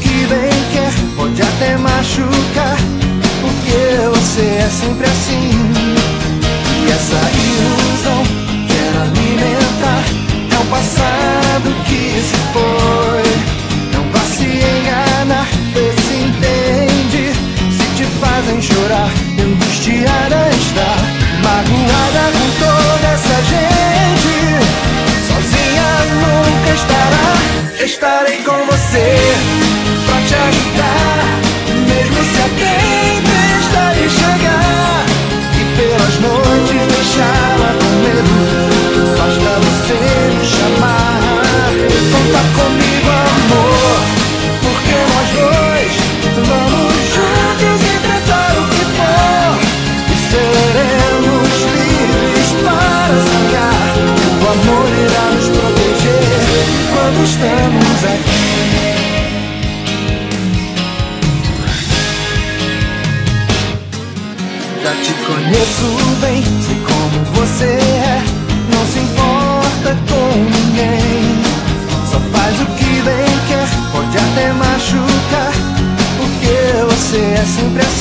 que bem quer pode até machucar. Porque você é sempre assim. E essa ilusão quer alimentar. É o passado que se foi. Não vá se enganar, vê se entende. Se te fazem chorar, angustiada está. Magoada com toda essa gente. Sozinha nunca estará. Estarei com você. sempre assim.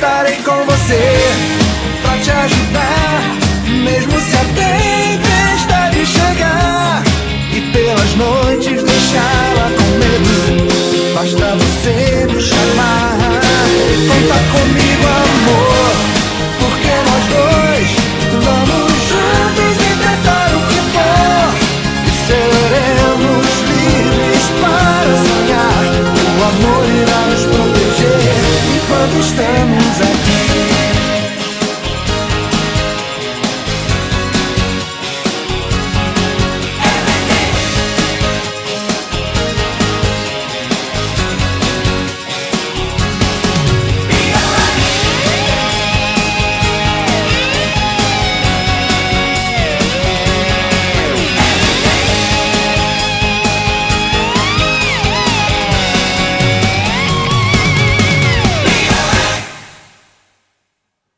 estarei com você pra te ajudar, mesmo se a tempestade chegar e pelas noites deixá-la com medo. Basta você me chamar. E Conta comigo, amor, porque nós dois vamos juntos enfrentar o que for e seremos livres para sonhar. O amor irá nos proteger enquanto estamos.